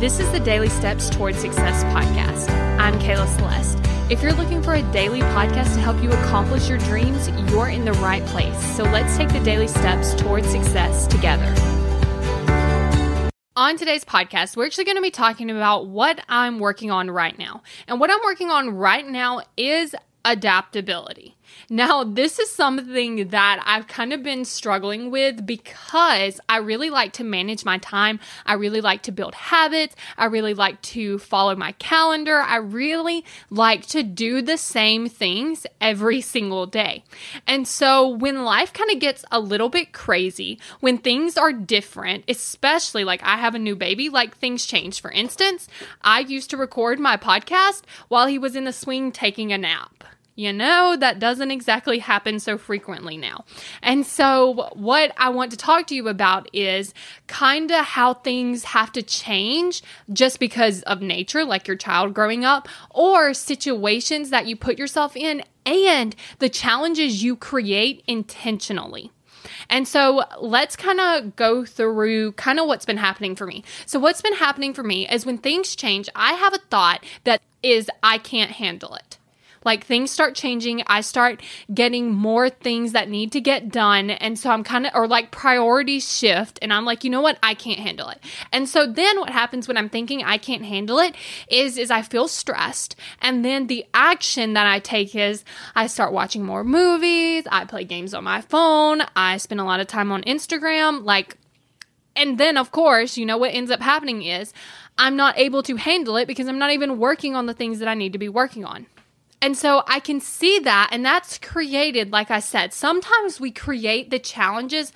This is the Daily Steps Towards Success podcast. I'm Kayla Celeste. If you're looking for a daily podcast to help you accomplish your dreams, you're in the right place. So let's take the daily steps towards success together. On today's podcast, we're actually going to be talking about what I'm working on right now. And what I'm working on right now is adaptability. Now, this is something that I've kind of been struggling with because I really like to manage my time. I really like to build habits. I really like to follow my calendar. I really like to do the same things every single day. And so when life kind of gets a little bit crazy, when things are different, especially like I have a new baby, like things change. For instance, I used to record my podcast while he was in the swing taking a nap. You know, that doesn't exactly happen so frequently now. And so, what I want to talk to you about is kind of how things have to change just because of nature, like your child growing up, or situations that you put yourself in, and the challenges you create intentionally. And so let's kind of go through kind of what's been happening for me. So, what's been happening for me is when things change, I have a thought that is, I can't handle it. Like things start changing. I start getting more things that need to get done. And so I'm kind of, or like priorities shift. And I'm like, you know what? I can't handle it. And so then what happens when I'm thinking I can't handle it is, is I feel stressed. And then the action that I take is I start watching more movies. I play games on my phone. I spend a lot of time on Instagram. Like, and then, of course, you know what ends up happening is I'm not able to handle it because I'm not even working on the things that I need to be working on. And so I can see that, and that's created, like I said, sometimes we create the challenges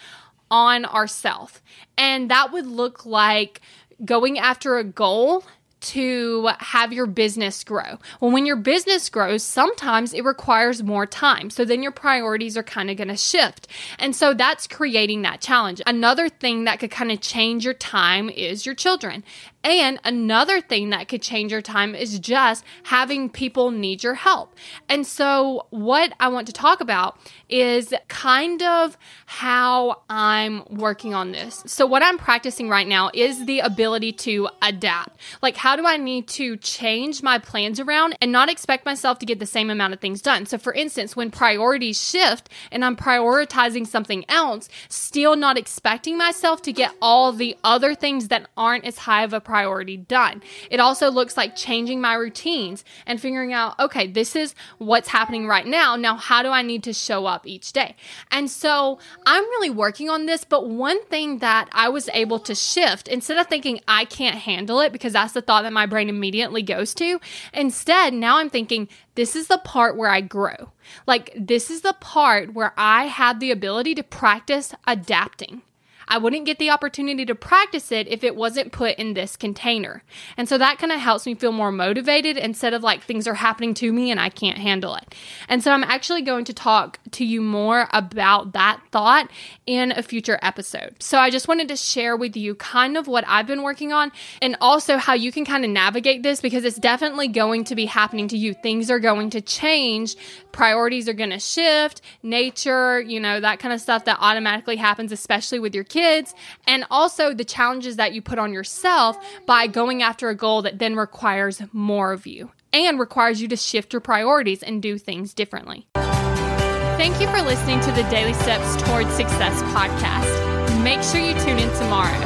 on ourselves. And that would look like going after a goal to have your business grow. Well, when your business grows, sometimes it requires more time. So then your priorities are kind of going to shift. And so that's creating that challenge. Another thing that could kind of change your time is your children. And another thing that could change your time is just having people need your help. And so, what I want to talk about is kind of how I'm working on this. So, what I'm practicing right now is the ability to adapt. Like, how do I need to change my plans around and not expect myself to get the same amount of things done? So, for instance, when priorities shift and I'm prioritizing something else, still not expecting myself to get all the other things that aren't as high of a priority done. It also looks like changing my routines and figuring out, okay, this is what's happening right now. Now, how do I need to show up each day? And so I'm really working on this. But one thing that I was able to shift instead of thinking I can't handle it, because that's the thought that my brain immediately goes to, instead, now I'm thinking, this is the part where I grow. Like, this is the part where I have the ability to practice adapting. I wouldn't get the opportunity to practice it if it wasn't put in this container. And so that kind of helps me feel more motivated instead of like things are happening to me and I can't handle it. And so I'm actually going to talk to you more about that thought in a future episode. So I just wanted to share with you kind of what I've been working on and also how you can kind of navigate this because it's definitely going to be happening to you. Things are going to change, priorities are going to shift, nature, you know, that kind of stuff that automatically happens, especially with your kids kids, and also the challenges that you put on yourself by going after a goal that then requires more of you and requires you to shift your priorities and do things differently. Thank you for listening to the Daily Steps Towards Success podcast. Make sure you tune in tomorrow.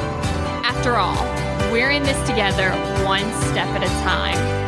After all, we're in this together, one step at a time.